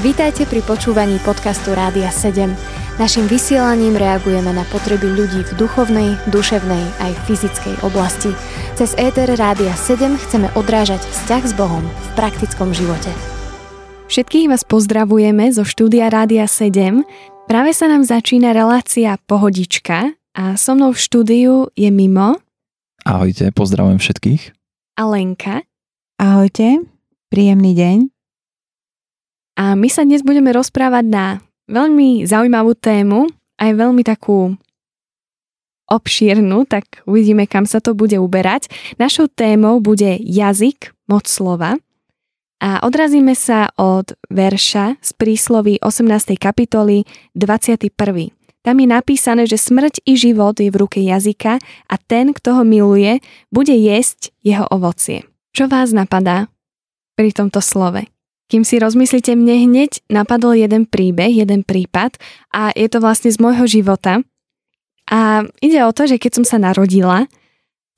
Vítajte pri počúvaní podcastu Rádia 7. Naším vysielaním reagujeme na potreby ľudí v duchovnej, duševnej aj fyzickej oblasti. Cez ETR Rádia 7 chceme odrážať vzťah s Bohom v praktickom živote. Všetkých vás pozdravujeme zo štúdia Rádia 7. Práve sa nám začína relácia Pohodička a so mnou v štúdiu je Mimo. Ahojte, pozdravujem všetkých. A Lenka. Ahojte, príjemný deň. A my sa dnes budeme rozprávať na veľmi zaujímavú tému, aj veľmi takú obšírnu, tak uvidíme, kam sa to bude uberať. Našou témou bude jazyk, moc slova. A odrazíme sa od verša z prísloví 18. kapitoly 21. Tam je napísané, že smrť i život je v ruke jazyka a ten, kto ho miluje, bude jesť jeho ovocie. Čo vás napadá pri tomto slove? Kým si rozmyslíte, mne hneď napadol jeden príbeh, jeden prípad a je to vlastne z môjho života. A ide o to, že keď som sa narodila,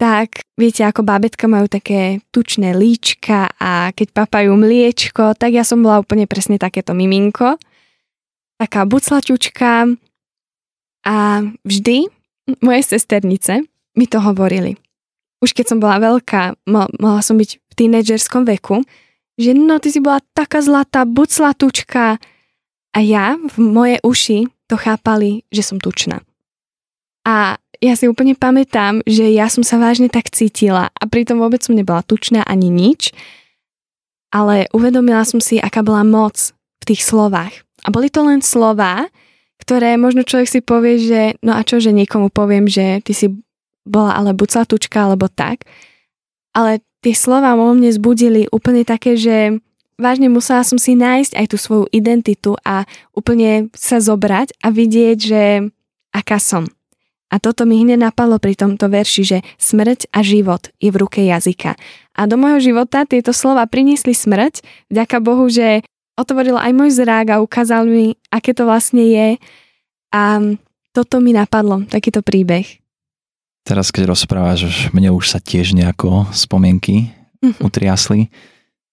tak viete, ako bábetka majú také tučné líčka a keď papajú mliečko, tak ja som bola úplne presne takéto miminko. Taká buclaťučka a vždy moje sesternice mi to hovorili. Už keď som bola veľká, mohla som byť v tínedžerskom veku, že no ty si bola taká zlatá, buclatúčka. A ja v moje uši to chápali, že som tučná. A ja si úplne pamätám, že ja som sa vážne tak cítila a pritom vôbec som nebola tučná ani nič, ale uvedomila som si, aká bola moc v tých slovách. A boli to len slova, ktoré možno človek si povie, že no a čo, že niekomu poviem, že ty si bola ale buclatúčka alebo tak. Ale tie slova vo mne zbudili úplne také, že vážne musela som si nájsť aj tú svoju identitu a úplne sa zobrať a vidieť, že aká som. A toto mi hneď napadlo pri tomto verši, že smrť a život je v ruke jazyka. A do môjho života tieto slova priniesli smrť, vďaka Bohu, že otvoril aj môj zrák a ukázal mi, aké to vlastne je. A toto mi napadlo, takýto príbeh. Teraz, keď rozprávaš, mne už sa tiež nejako spomienky mm-hmm. utriasli.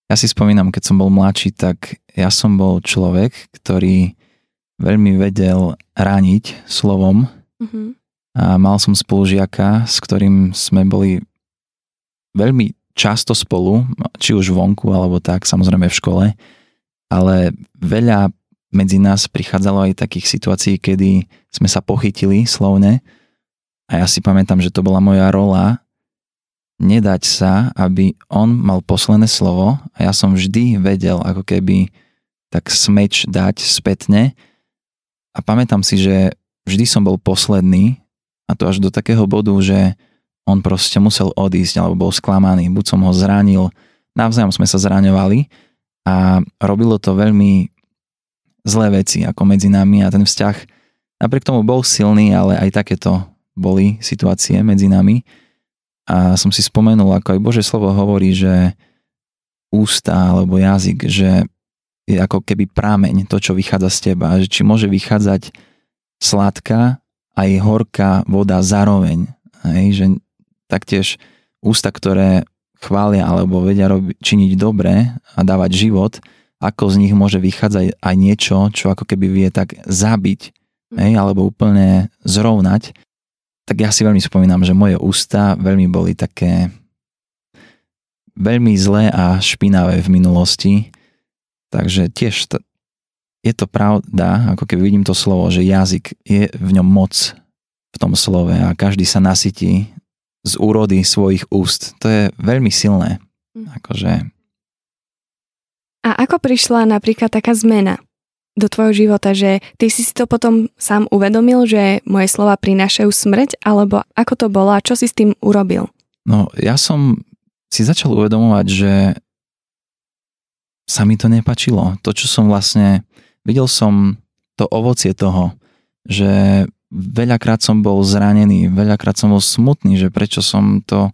Ja si spomínam, keď som bol mladší, tak ja som bol človek, ktorý veľmi vedel rániť slovom mm-hmm. a mal som spolužiaka, s ktorým sme boli veľmi často spolu, či už vonku alebo tak, samozrejme v škole, ale veľa medzi nás prichádzalo aj takých situácií, kedy sme sa pochytili slovne a ja si pamätám, že to bola moja rola nedať sa, aby on mal posledné slovo. A ja som vždy vedel ako keby tak smeč dať spätne. A pamätám si, že vždy som bol posledný a to až do takého bodu, že on proste musel odísť alebo bol sklamaný, buď som ho zranil, navzájom sme sa zraňovali. A robilo to veľmi zlé veci ako medzi nami a ten vzťah. Napriek tomu bol silný, ale aj takéto boli situácie medzi nami. A som si spomenul, ako aj Bože slovo hovorí, že ústa alebo jazyk, že je ako keby prámeň to, čo vychádza z teba, že či môže vychádzať sladká aj horká voda zároveň. Hej, že taktiež ústa, ktoré chvália alebo vedia robi, činiť dobre a dávať život, ako z nich môže vychádzať aj niečo, čo ako keby vie tak zabiť, hej, alebo úplne zrovnať tak ja si veľmi spomínam, že moje ústa veľmi boli také veľmi zlé a špinavé v minulosti. Takže tiež to, je to pravda, ako keby vidím to slovo, že jazyk je v ňom moc v tom slove a každý sa nasytí z úrody svojich úst. To je veľmi silné. Hm. Akože... A ako prišla napríklad taká zmena? Do tvojho života, že ty si si to potom sám uvedomil, že moje slova prinášajú smrť, alebo ako to bolo a čo si s tým urobil? No, ja som si začal uvedomovať, že sa mi to nepačilo. To, čo som vlastne, videl som to ovocie toho, že veľakrát som bol zranený, veľakrát som bol smutný, že prečo som to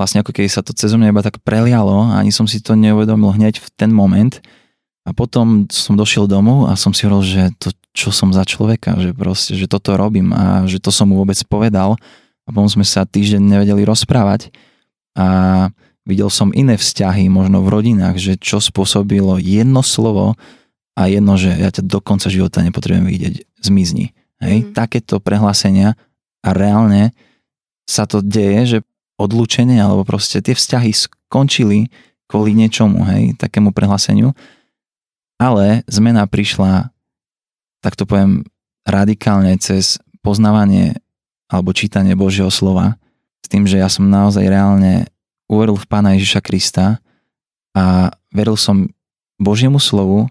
vlastne ako keď sa to cez mňa iba tak prelialo ani som si to neuvedomil hneď v ten moment, a potom som došiel domov a som si hovoril, že to, čo som za človeka, že proste, že toto robím a že to som mu vôbec povedal. A potom sme sa týždeň nevedeli rozprávať a videl som iné vzťahy, možno v rodinách, že čo spôsobilo jedno slovo a jedno, že ja ťa do konca života nepotrebujem vidieť, zmizni. Hej? Mm. Takéto prehlásenia a reálne sa to deje, že odlúčenie alebo proste tie vzťahy skončili kvôli niečomu, hej, takému prehláseniu. Ale zmena prišla, tak to poviem, radikálne cez poznávanie alebo čítanie Božieho slova, s tým, že ja som naozaj reálne uveril v Pána Ježiša Krista a veril som Božiemu slovu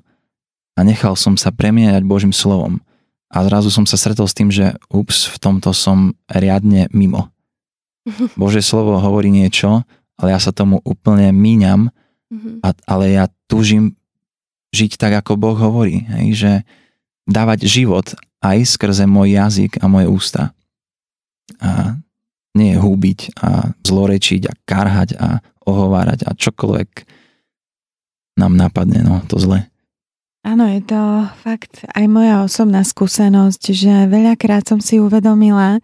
a nechal som sa premieňať Božím slovom. A zrazu som sa stretol s tým, že ups, v tomto som riadne mimo. Božie slovo hovorí niečo, ale ja sa tomu úplne míňam, mm-hmm. a, ale ja túžim žiť tak, ako Boh hovorí. Hej, že dávať život aj skrze môj jazyk a moje ústa. A nie húbiť a zlorečiť a karhať a ohovárať a čokoľvek nám napadne, no to zle. Áno, je to fakt aj moja osobná skúsenosť, že veľakrát som si uvedomila,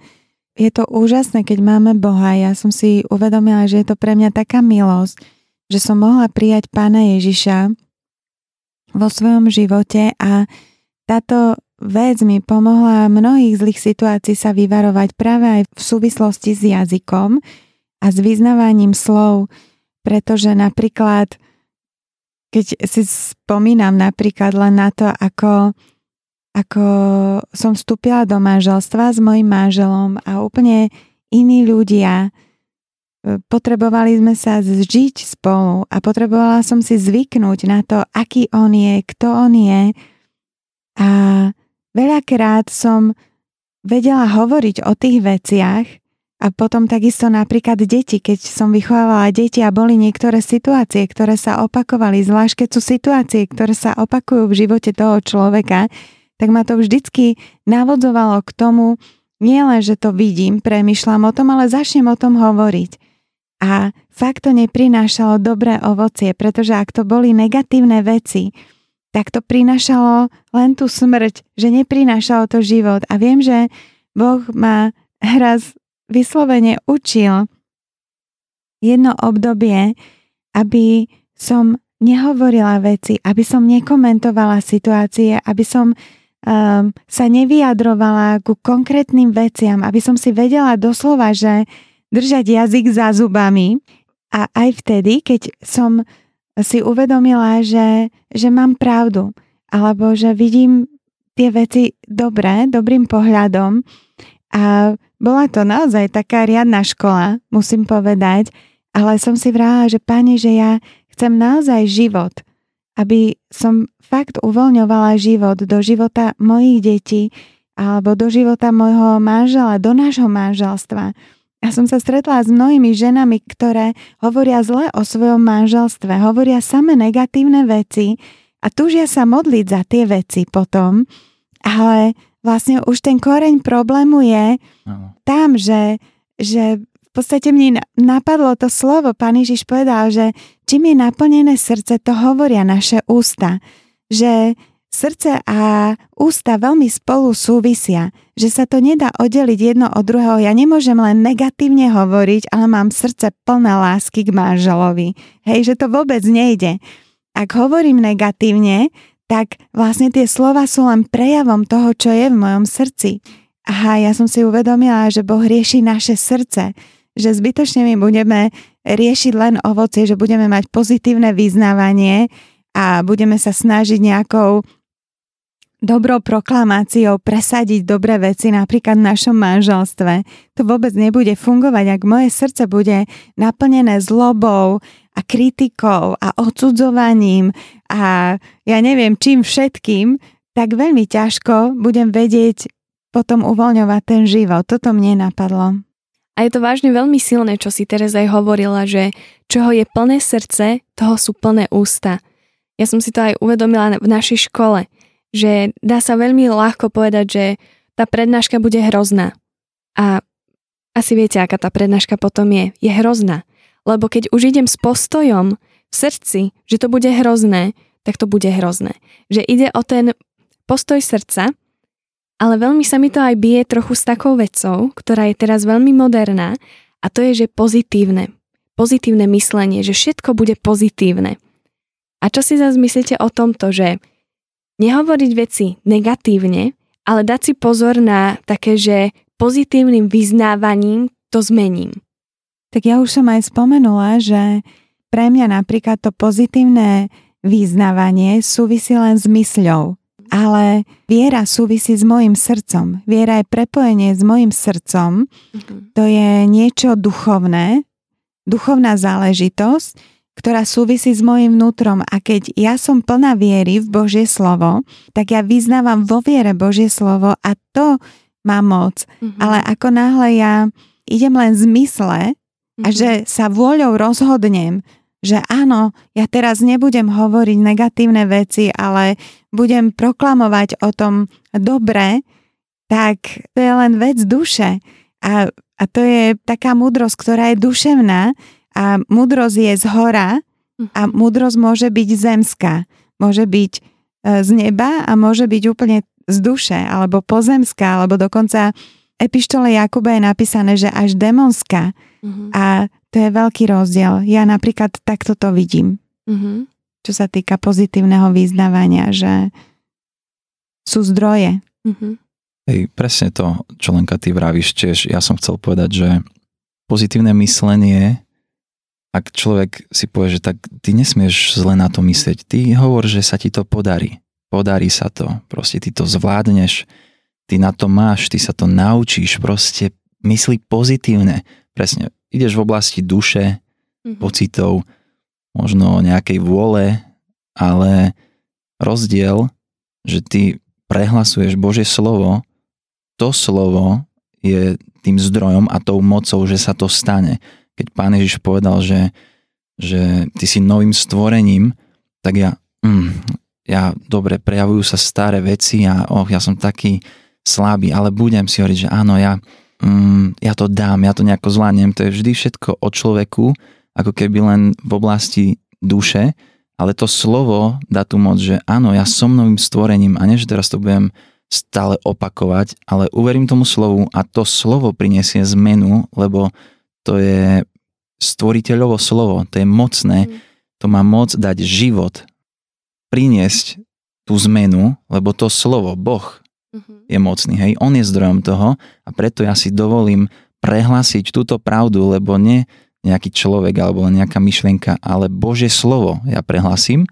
je to úžasné, keď máme Boha. Ja som si uvedomila, že je to pre mňa taká milosť, že som mohla prijať Pána Ježiša vo svojom živote a táto vec mi pomohla mnohých zlých situácií sa vyvarovať práve aj v súvislosti s jazykom a s vyznávaním slov, pretože napríklad keď si spomínam napríklad len na to, ako, ako som vstúpila do manželstva s mojim manželom a úplne iní ľudia, potrebovali sme sa zžiť spolu a potrebovala som si zvyknúť na to, aký on je, kto on je. A veľakrát som vedela hovoriť o tých veciach, a potom takisto napríklad deti, keď som vychovávala deti a boli niektoré situácie, ktoré sa opakovali, zvlášť keď sú situácie, ktoré sa opakujú v živote toho človeka, tak ma to vždycky navodzovalo k tomu, nie len, že to vidím, premyšľam o tom, ale začnem o tom hovoriť. A fakt to neprinášalo dobré ovocie, pretože ak to boli negatívne veci, tak to prinášalo len tú smrť, že neprinášalo to život. A viem, že Boh ma raz vyslovene učil jedno obdobie, aby som nehovorila veci, aby som nekomentovala situácie, aby som um, sa nevyjadrovala ku konkrétnym veciam, aby som si vedela doslova, že držať jazyk za zubami. A aj vtedy, keď som si uvedomila, že, že mám pravdu, alebo že vidím tie veci dobre, dobrým pohľadom. A bola to naozaj taká riadna škola, musím povedať, ale som si vrala, že páni, že ja chcem naozaj život, aby som fakt uvoľňovala život do života mojich detí alebo do života môjho manžela, do nášho manželstva. Ja som sa stretla s mnohými ženami, ktoré hovoria zle o svojom manželstve, hovoria same negatívne veci a túžia sa modliť za tie veci potom, ale vlastne už ten koreň problému je no. tam, že, že v podstate mne napadlo to slovo, pán Ježiš povedal, že čím je naplnené srdce, to hovoria naše ústa. Že srdce a ústa veľmi spolu súvisia, že sa to nedá oddeliť jedno od druhého. Ja nemôžem len negatívne hovoriť, ale mám srdce plné lásky k manželovi. Hej, že to vôbec nejde. Ak hovorím negatívne, tak vlastne tie slova sú len prejavom toho, čo je v mojom srdci. Aha, ja som si uvedomila, že Boh rieši naše srdce, že zbytočne my budeme riešiť len ovocie, že budeme mať pozitívne vyznávanie a budeme sa snažiť nejakou dobrou proklamáciou presadiť dobré veci napríklad v našom manželstve. To vôbec nebude fungovať, ak moje srdce bude naplnené zlobou a kritikou a odsudzovaním a ja neviem čím všetkým, tak veľmi ťažko budem vedieť potom uvoľňovať ten život. Toto mne napadlo. A je to vážne veľmi silné, čo si teraz aj hovorila, že čoho je plné srdce, toho sú plné ústa. Ja som si to aj uvedomila v našej škole, že dá sa veľmi ľahko povedať, že tá prednáška bude hrozná. A asi viete, aká tá prednáška potom je. Je hrozná. Lebo keď už idem s postojom v srdci, že to bude hrozné, tak to bude hrozné. Že ide o ten postoj srdca, ale veľmi sa mi to aj bije trochu s takou vecou, ktorá je teraz veľmi moderná a to je, že pozitívne. Pozitívne myslenie, že všetko bude pozitívne. A čo si zase myslíte o tomto, že nehovoriť veci negatívne, ale dať si pozor na také, že pozitívnym vyznávaním to zmením. Tak ja už som aj spomenula, že pre mňa napríklad to pozitívne vyznávanie súvisí len s mysľou. Ale viera súvisí s mojim srdcom. Viera je prepojenie s mojim srdcom. Mhm. To je niečo duchovné, duchovná záležitosť, ktorá súvisí s mojim vnútrom a keď ja som plná viery v Božie slovo, tak ja vyznávam vo viere Božie slovo a to má moc. Mm-hmm. Ale ako náhle ja idem len z mysle mm-hmm. a mhm. že sa vôľou rozhodnem, že áno, ja teraz nebudem hovoriť negatívne veci, ale budem proklamovať o tom dobre, tak to je len vec duše. A, a to je taká múdrosť, ktorá je duševná a múdrosť je z hora a mhm. múdrosť môže byť zemská. Môže byť e, z neba a môže byť úplne z duše, alebo pozemská, alebo dokonca epištole Jakuba je napísané, že až demonská. Uh-huh. A to je veľký rozdiel. Ja napríklad takto to vidím. Uh-huh. Čo sa týka pozitívneho vyznávania, že sú zdroje. Uh-huh. Hej, presne to, čo Lenka ty vravíš tiež. Ja som chcel povedať, že pozitívne myslenie ak človek si povie, že tak ty nesmieš zle na to myslieť, ty hovor, že sa ti to podarí. Podarí sa to, proste ty to zvládneš, ty na to máš, ty sa to naučíš, proste myslí pozitívne. Presne, ideš v oblasti duše, mm-hmm. pocitov, možno nejakej vôle, ale rozdiel, že ty prehlasuješ Božie slovo, to slovo je tým zdrojom a tou mocou, že sa to stane keď pán Ježiš povedal, že, že ty si novým stvorením, tak ja, mm, ja dobre, prejavujú sa staré veci a oh, ja som taký slabý, ale budem si hovoriť, že áno, ja, mm, ja to dám, ja to nejako zvládnem. To je vždy všetko o človeku, ako keby len v oblasti duše, ale to slovo dá tu moc, že áno, ja som novým stvorením a než teraz to budem stále opakovať, ale uverím tomu slovu a to slovo prinesie zmenu, lebo to je stvoriteľovo slovo, to je mocné, mm. to má moc dať život, priniesť tú zmenu, lebo to slovo, Boh, mm-hmm. je mocný, hej, on je zdrojom toho a preto ja si dovolím prehlásiť túto pravdu, lebo nie nejaký človek alebo nejaká myšlienka, ale Božie slovo ja prehlasím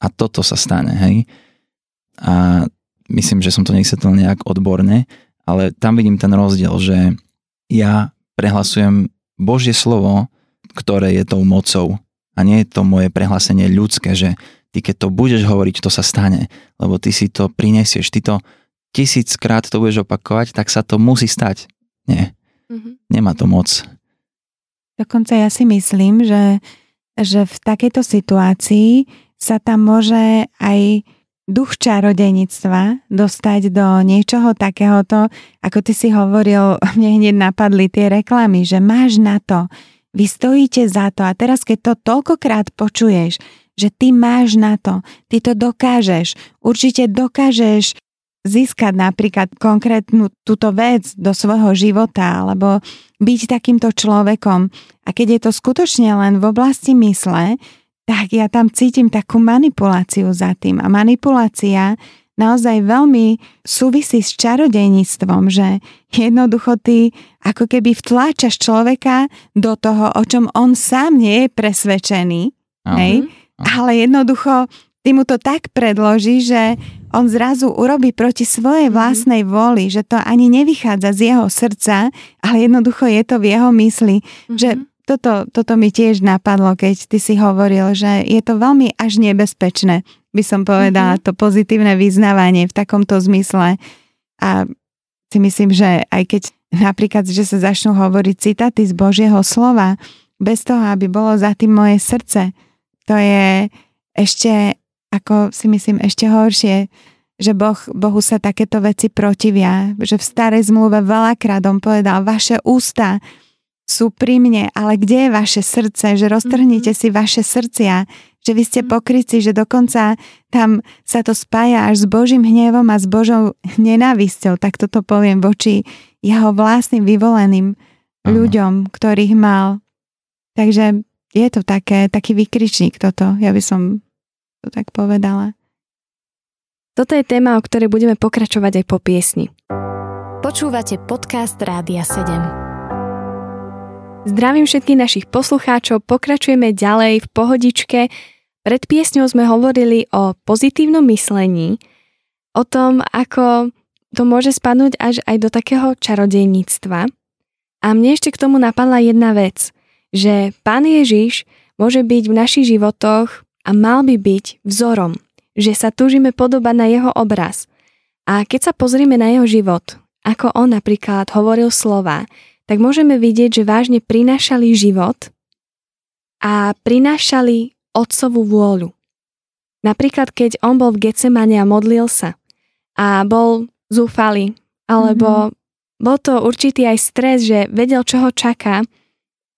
a toto sa stane, hej. A myslím, že som to nevysvetlil nejak odborne, ale tam vidím ten rozdiel, že ja prehlasujem Božie slovo, ktoré je tou mocou a nie je to moje prehlásenie ľudské, že ty keď to budeš hovoriť, to sa stane, lebo ty si to prinesieš, ty to tisíckrát to budeš opakovať, tak sa to musí stať. Nie, mm-hmm. nemá to moc. Dokonca ja si myslím, že, že v takejto situácii sa tam môže aj duch čarodejníctva dostať do niečoho takéhoto, ako ty si hovoril, mne hneď napadli tie reklamy, že máš na to, vy stojíte za to a teraz keď to toľkokrát počuješ, že ty máš na to, ty to dokážeš, určite dokážeš získať napríklad konkrétnu túto vec do svojho života alebo byť takýmto človekom. A keď je to skutočne len v oblasti mysle, tak ja tam cítim takú manipuláciu za tým. A manipulácia naozaj veľmi súvisí s čarodejníctvom, že jednoducho ty ako keby vtláčaš človeka do toho, o čom on sám nie je presvedčený, uh-huh. hej? ale jednoducho ty mu to tak predloží, že on zrazu urobí proti svojej mhm. vlastnej vôli, že to ani nevychádza z jeho srdca, ale jednoducho je to v jeho mysli, uh-huh. že mhm toto, toto mi tiež napadlo, keď ty si hovoril, že je to veľmi až nebezpečné, by som povedala, mm-hmm. to pozitívne vyznávanie v takomto zmysle. A si myslím, že aj keď napríklad, že sa začnú hovoriť citáty z Božieho slova, bez toho, aby bolo za tým moje srdce, to je ešte, ako si myslím, ešte horšie, že boh, Bohu sa takéto veci protivia, že v starej zmluve veľakrát on povedal, vaše ústa sú pri mne, ale kde je vaše srdce, že roztrhnite mm-hmm. si vaše srdcia, že vy ste mhm. pokryci, že dokonca tam sa to spája až s Božím hnevom a s Božou nenávisťou, tak toto poviem voči jeho vlastným vyvoleným Aha. ľuďom, ktorých mal. Takže je to také, taký vykričník toto, ja by som to tak povedala. Toto je téma, o ktorej budeme pokračovať aj po piesni. Počúvate podcast Rádia 7. Zdravím všetkých našich poslucháčov, pokračujeme ďalej v pohodičke. Pred piesňou sme hovorili o pozitívnom myslení, o tom, ako to môže spadnúť až aj do takého čarodejníctva. A mne ešte k tomu napadla jedna vec, že Pán Ježiš môže byť v našich životoch a mal by byť vzorom že sa túžime podobať na jeho obraz. A keď sa pozrieme na jeho život, ako on napríklad hovoril slova, tak môžeme vidieť, že vážne prinášali život a prinášali otcovú vôľu. Napríklad, keď on bol v Getsemane a modlil sa a bol zúfalý, alebo mm-hmm. bol to určitý aj stres, že vedel, čo ho čaká,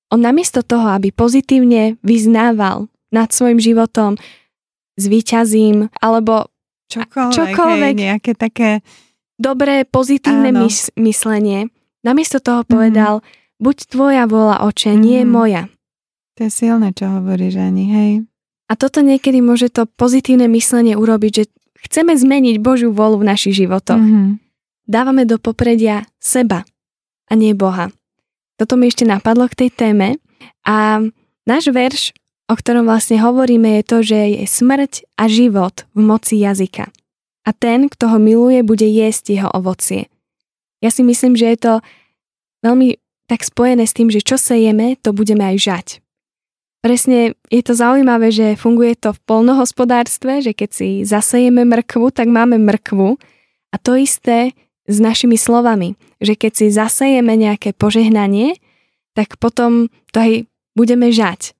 on namiesto toho, aby pozitívne vyznával nad svojim životom, zvíťazím, alebo čokoľvek, čokoľvek. Hej, nejaké také... Dobré, pozitívne mys- myslenie. Namiesto toho povedal, buď tvoja vola, oče, mm. nie mhm. moja. To je silné, čo hovoríš, Ani, hej. A toto niekedy môže to pozitívne myslenie urobiť, že chceme zmeniť Božiu volu v našich životoch. Mm-hmm. Dávame do popredia seba a nie Boha. Toto mi ešte napadlo k tej téme a náš verš o ktorom vlastne hovoríme, je to, že je smrť a život v moci jazyka. A ten, kto ho miluje, bude jesť jeho ovocie. Ja si myslím, že je to veľmi tak spojené s tým, že čo sejeme, to budeme aj žať. Presne je to zaujímavé, že funguje to v polnohospodárstve, že keď si zasejeme mrkvu, tak máme mrkvu a to isté s našimi slovami, že keď si zasejeme nejaké požehnanie, tak potom to aj budeme žať.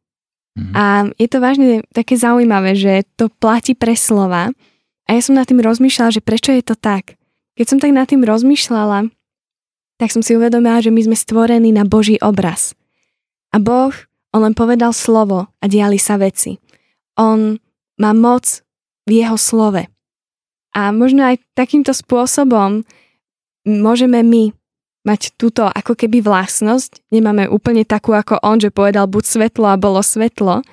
Mm-hmm. A je to vážne také zaujímavé, že to platí pre slova. A ja som nad tým rozmýšľala, že prečo je to tak. Keď som tak nad tým rozmýšľala, tak som si uvedomila, že my sme stvorení na Boží obraz. A Boh, On len povedal slovo a diali sa veci. On má moc v jeho slove. A možno aj takýmto spôsobom môžeme my mať túto ako keby vlastnosť. Nemáme úplne takú ako on, že povedal buď svetlo a bolo svetlo,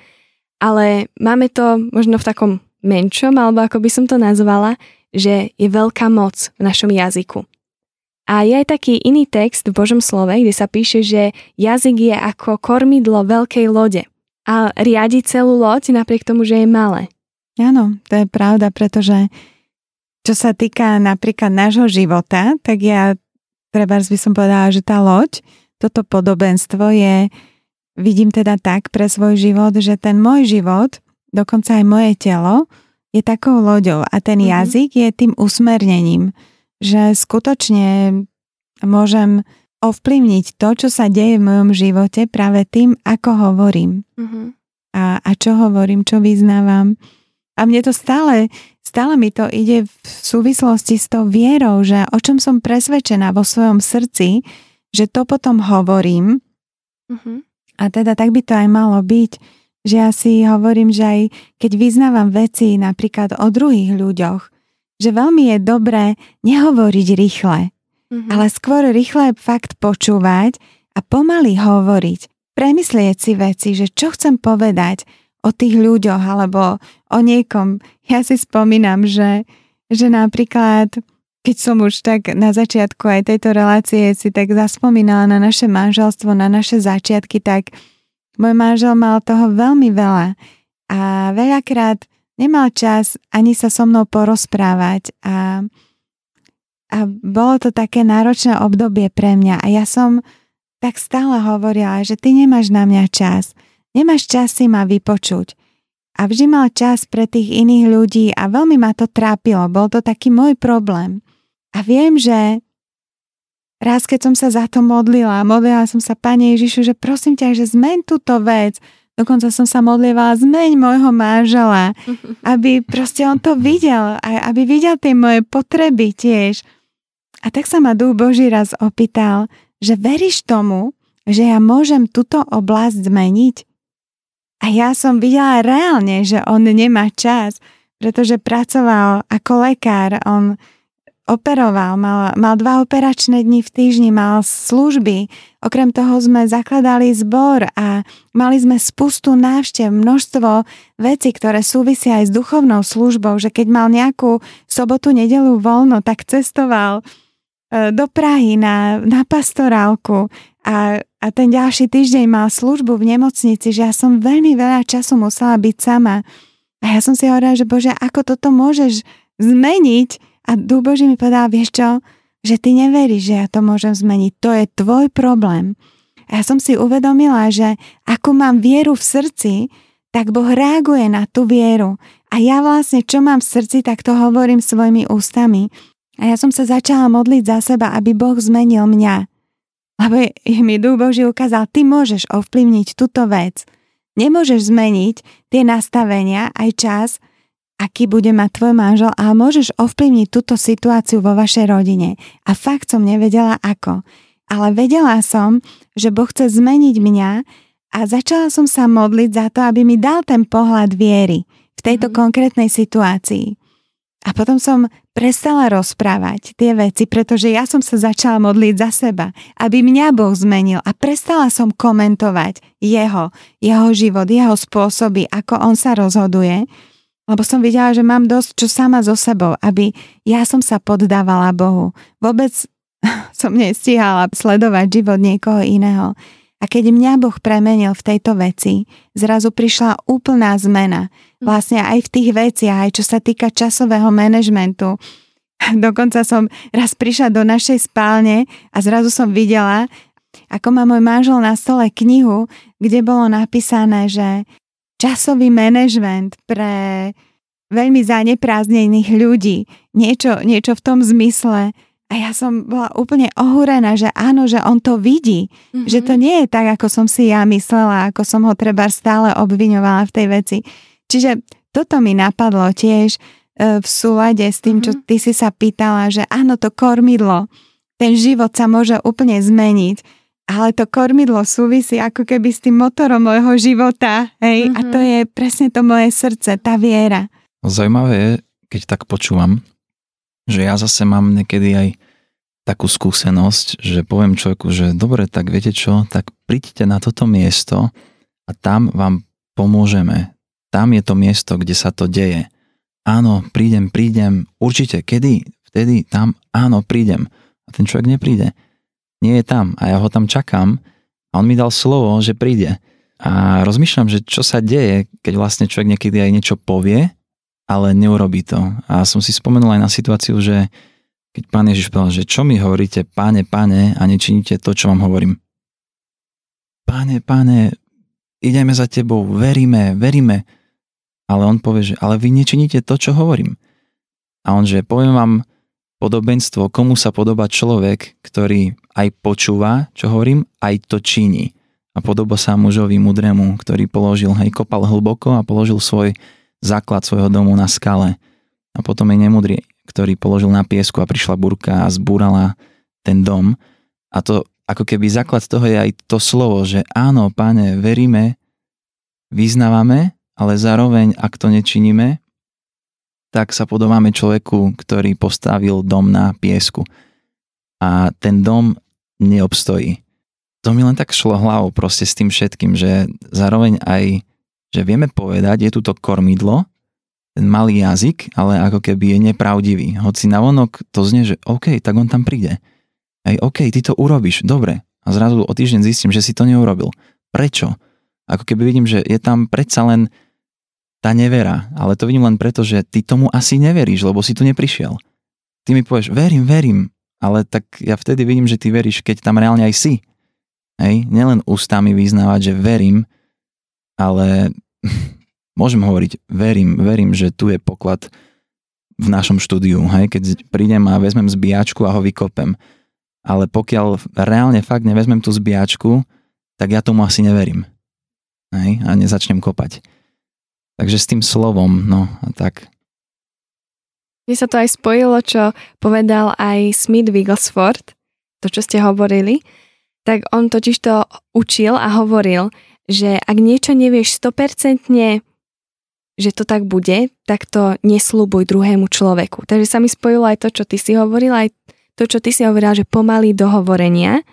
ale máme to možno v takom menšom, alebo ako by som to nazvala, že je veľká moc v našom jazyku. A je aj taký iný text v Božom slove, kde sa píše, že jazyk je ako kormidlo veľkej lode a riadi celú loď napriek tomu, že je malé. Áno, to je pravda, pretože čo sa týka napríklad nášho života, tak ja treba by som povedala, že tá loď, toto podobenstvo je, vidím teda tak pre svoj život, že ten môj život, dokonca aj moje telo, je takou loďou a ten mm-hmm. jazyk je tým usmernením, že skutočne môžem ovplyvniť to, čo sa deje v mojom živote práve tým, ako hovorím. Mm-hmm. A, a čo hovorím, čo vyznávam. A mne to stále, stále mi to ide v súvislosti s tou vierou, že o čom som presvedčená vo svojom srdci, že to potom hovorím. Uh-huh. A teda tak by to aj malo byť, že ja si hovorím, že aj keď vyznávam veci napríklad o druhých ľuďoch, že veľmi je dobré nehovoriť rýchle, uh-huh. ale skôr rýchle fakt počúvať a pomaly hovoriť. Premyslieť si veci, že čo chcem povedať, o tých ľuďoch alebo o niekom. Ja si spomínam, že, že napríklad keď som už tak na začiatku aj tejto relácie si tak zaspomínala na naše manželstvo, na naše začiatky, tak môj manžel mal toho veľmi veľa a veľakrát nemal čas ani sa so mnou porozprávať a, a bolo to také náročné obdobie pre mňa a ja som tak stále hovorila, že ty nemáš na mňa čas Nemáš čas si ma vypočuť. A vždy mal čas pre tých iných ľudí a veľmi ma to trápilo. Bol to taký môj problém. A viem, že raz, keď som sa za to modlila, modlila som sa, Pane Ježišu, že prosím ťa, že zmeň túto vec. Dokonca som sa modlievala, zmeň môjho manžela, aby proste on to videl, aby videl tie moje potreby tiež. A tak sa ma Duch Boží raz opýtal, že veríš tomu, že ja môžem túto oblasť zmeniť? A ja som videla reálne, že on nemá čas, pretože pracoval ako lekár, on operoval, mal, mal dva operačné dni v týždni, mal služby. Okrem toho sme zakladali zbor a mali sme spustu návštev, množstvo vecí, ktoré súvisia aj s duchovnou službou, že keď mal nejakú sobotu, nedelu voľno, tak cestoval e, do Prahy na, na pastorálku a, a ten ďalší týždeň mal službu v nemocnici, že ja som veľmi veľa času musela byť sama. A ja som si hovorila, že Bože, ako toto môžeš zmeniť, a Duch Boží mi povedal, vieš čo, že ty neveríš, že ja to môžem zmeniť. To je tvoj problém. A ja som si uvedomila, že ako mám vieru v srdci, tak Boh reaguje na tú vieru. A ja vlastne, čo mám v srdci, tak to hovorím svojimi ústami. A ja som sa začala modliť za seba, aby Boh zmenil mňa. Lebo mi Duch Boží ukázal, ty môžeš ovplyvniť túto vec. Nemôžeš zmeniť tie nastavenia, aj čas, aký bude mať tvoj manžel a môžeš ovplyvniť túto situáciu vo vašej rodine. A fakt som nevedela ako. Ale vedela som, že Boh chce zmeniť mňa a začala som sa modliť za to, aby mi dal ten pohľad viery v tejto mm. konkrétnej situácii. A potom som prestala rozprávať tie veci, pretože ja som sa začala modliť za seba, aby mňa Boh zmenil a prestala som komentovať jeho, jeho život, jeho spôsoby, ako on sa rozhoduje lebo som videla, že mám dosť čo sama so sebou, aby ja som sa poddávala Bohu. Vôbec som nestíhala sledovať život niekoho iného. A keď mňa Boh premenil v tejto veci, zrazu prišla úplná zmena. Vlastne aj v tých veciach, aj čo sa týka časového manažmentu. Dokonca som raz prišla do našej spálne a zrazu som videla, ako má môj manžel na stole knihu, kde bolo napísané, že časový manažment pre veľmi zanepráznených ľudí. Niečo, niečo v tom zmysle. A ja som bola úplne ohúrená, že áno, že on to vidí. Mm-hmm. Že to nie je tak, ako som si ja myslela, ako som ho treba stále obviňovala v tej veci. Čiže toto mi napadlo tiež e, v súlade s tým, čo mhm. ty si sa pýtala, že áno, to kormidlo, ten život sa môže úplne zmeniť ale to kormidlo súvisí ako keby s tým motorom môjho života, hej, mm-hmm. a to mhm. je presne to moje srdce, tá viera. Zaujímavé je, keď tak počúvam, že ja zase mám niekedy aj takú skúsenosť, že poviem človeku, že dobre, tak viete čo, tak príďte na toto miesto a tam vám pomôžeme. Tam je to miesto, kde sa to deje. Áno, prídem, prídem, určite, kedy, vtedy, tam, áno, prídem. A ten človek nepríde nie je tam a ja ho tam čakám a on mi dal slovo, že príde. A rozmýšľam, že čo sa deje, keď vlastne človek niekedy aj niečo povie, ale neurobí to. A som si spomenul aj na situáciu, že keď pán Ježiš povedal, že čo mi hovoríte, páne, páne, a nečiníte to, čo vám hovorím. Páne, páne, ideme za tebou, veríme, veríme. Ale on povie, že ale vy nečiníte to, čo hovorím. A on, že poviem vám podobenstvo, komu sa podobá človek, ktorý aj počúva, čo hovorím, aj to činí. A podoba sa mužovi mudrému, ktorý položil, hej, kopal hlboko a položil svoj základ svojho domu na skale. A potom je nemudrý, ktorý položil na piesku a prišla burka a zbúrala ten dom. A to ako keby základ toho je aj to slovo, že áno, páne, veríme, vyznávame, ale zároveň, ak to nečiníme, tak sa podobáme človeku, ktorý postavil dom na piesku. A ten dom neobstojí. To mi len tak šlo hlavou proste s tým všetkým, že zároveň aj, že vieme povedať, je tu to kormidlo, ten malý jazyk, ale ako keby je nepravdivý. Hoci na vonok to znie, že OK, tak on tam príde. Aj OK, ty to urobíš, dobre. A zrazu o týždeň zistím, že si to neurobil. Prečo? Ako keby vidím, že je tam predsa len tá nevera, ale to vidím len preto, že ty tomu asi neveríš, lebo si tu neprišiel. Ty mi povieš, verím, verím, ale tak ja vtedy vidím, že ty veríš, keď tam reálne aj si. Hej, nielen ústami vyznávať, že verím, ale môžem hovoriť, verím, verím, že tu je poklad v našom štúdiu, hej, keď prídem a vezmem zbíjačku a ho vykopem. Ale pokiaľ reálne fakt nevezmem tú zbíjačku, tak ja tomu asi neverím. Hej, a nezačnem kopať. Takže s tým slovom, no a tak. Mne sa to aj spojilo, čo povedal aj Smith Wigglesworth, to, čo ste hovorili, tak on totiž to učil a hovoril, že ak niečo nevieš 100%, že to tak bude, tak to nesľubuj druhému človeku. Takže sa mi spojilo aj to, čo ty si hovorila, aj to, čo ty si hovorila, že pomalý dohovorenia,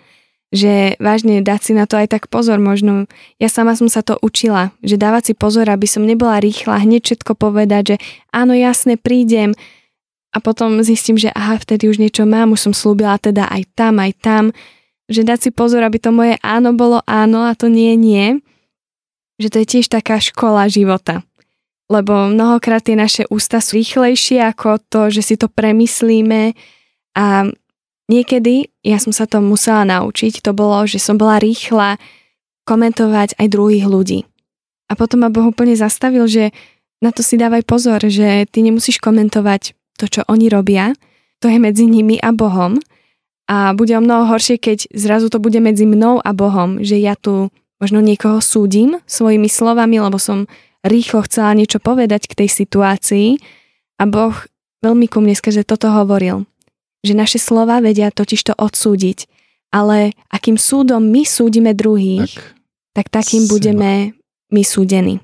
že vážne dať si na to aj tak pozor, možno. Ja sama som sa to učila, že dávať si pozor, aby som nebola rýchla, hneď všetko povedať, že áno, jasne, prídem. A potom zistím, že aha, vtedy už niečo mám, už som slúbila teda aj tam, aj tam, že dať si pozor, aby to moje áno bolo áno a to nie nie, že to je tiež taká škola života. Lebo mnohokrát tie naše ústa sú rýchlejšie ako to, že si to premyslíme a Niekedy ja som sa to musela naučiť, to bolo, že som bola rýchla komentovať aj druhých ľudí. A potom ma Boh úplne zastavil, že na to si dávaj pozor, že ty nemusíš komentovať to, čo oni robia, to je medzi nimi a Bohom. A bude o mnoho horšie, keď zrazu to bude medzi mnou a Bohom, že ja tu možno niekoho súdim svojimi slovami, lebo som rýchlo chcela niečo povedať k tej situácii a Boh veľmi ku mne skrze toto hovoril že naše slova vedia totiž to odsúdiť. Ale akým súdom my súdime druhých, tak, tak takým seba. budeme my súdení.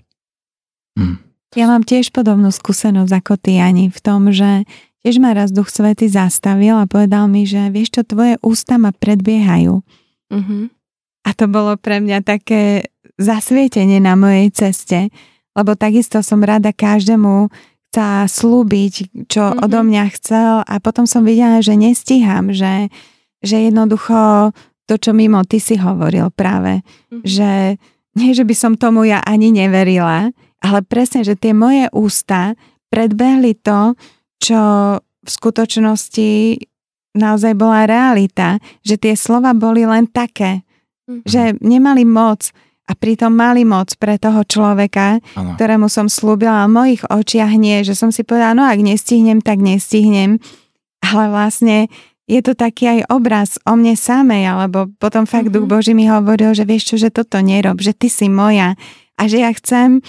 Hmm. Ja mám tiež podobnú skúsenosť ako ty, Ani, v tom, že tiež ma raz Duch Svety zastavil a povedal mi, že vieš čo, tvoje ústa ma predbiehajú. Mm-hmm. A to bolo pre mňa také zasvietenie na mojej ceste, lebo takisto som rada každému sa slúbiť, čo mm-hmm. odo mňa chcel a potom som videla, že nestíham, že, že jednoducho to, čo mimo ty si hovoril práve, mm-hmm. že nie, že by som tomu ja ani neverila, ale presne, že tie moje ústa predbehli to, čo v skutočnosti naozaj bola realita, že tie slova boli len také, mm-hmm. že nemali moc a pritom mali moc pre toho človeka, ano. ktorému som slúbila v mojich očiach nie, že som si povedala, no ak nestihnem, tak nestihnem. Ale vlastne je to taký aj obraz o mne samej, alebo potom fakt mm-hmm. Duch Boží mi hovoril, že vieš čo, že toto nerob, že ty si moja a že ja chcem,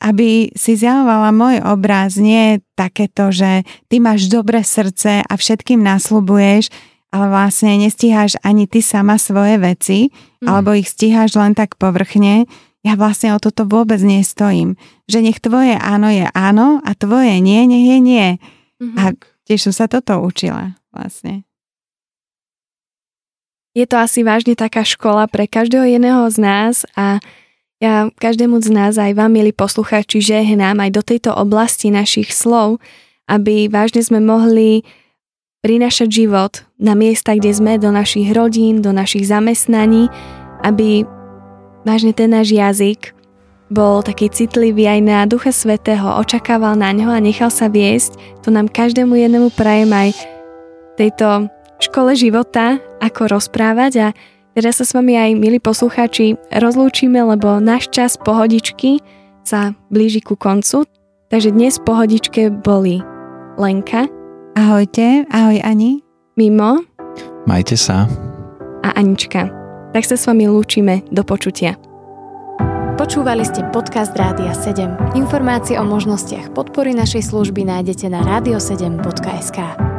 aby si zjavovala môj obraz, nie takéto, že ty máš dobré srdce a všetkým nasľubuješ, ale vlastne nestíhaš ani ty sama svoje veci, mm. alebo ich stíhaš len tak povrchne, ja vlastne o toto vôbec nestojím. Že nech tvoje áno je áno a tvoje nie, nech je nie. Mm-hmm. A tiež som sa toto učila vlastne. Je to asi vážne taká škola pre každého jedného z nás a ja každému z nás, aj vám, milí poslucháči, žehnám aj do tejto oblasti našich slov, aby vážne sme mohli prinášať život na miesta, kde sme, do našich rodín, do našich zamestnaní, aby vážne ten náš jazyk bol taký citlivý aj na Ducha Svetého, očakával na ňo a nechal sa viesť. To nám každému jednému prajem aj tejto škole života, ako rozprávať a teraz sa s vami aj, milí poslucháči, rozlúčime, lebo náš čas pohodičky sa blíži ku koncu. Takže dnes pohodičke boli Lenka, Ahojte, ahoj Ani. Mimo. Majte sa. A Anička. Tak sa s vami lúčime. Do počutia. Počúvali ste podcast Rádia 7. Informácie o možnostiach podpory našej služby nájdete na radio7.sk.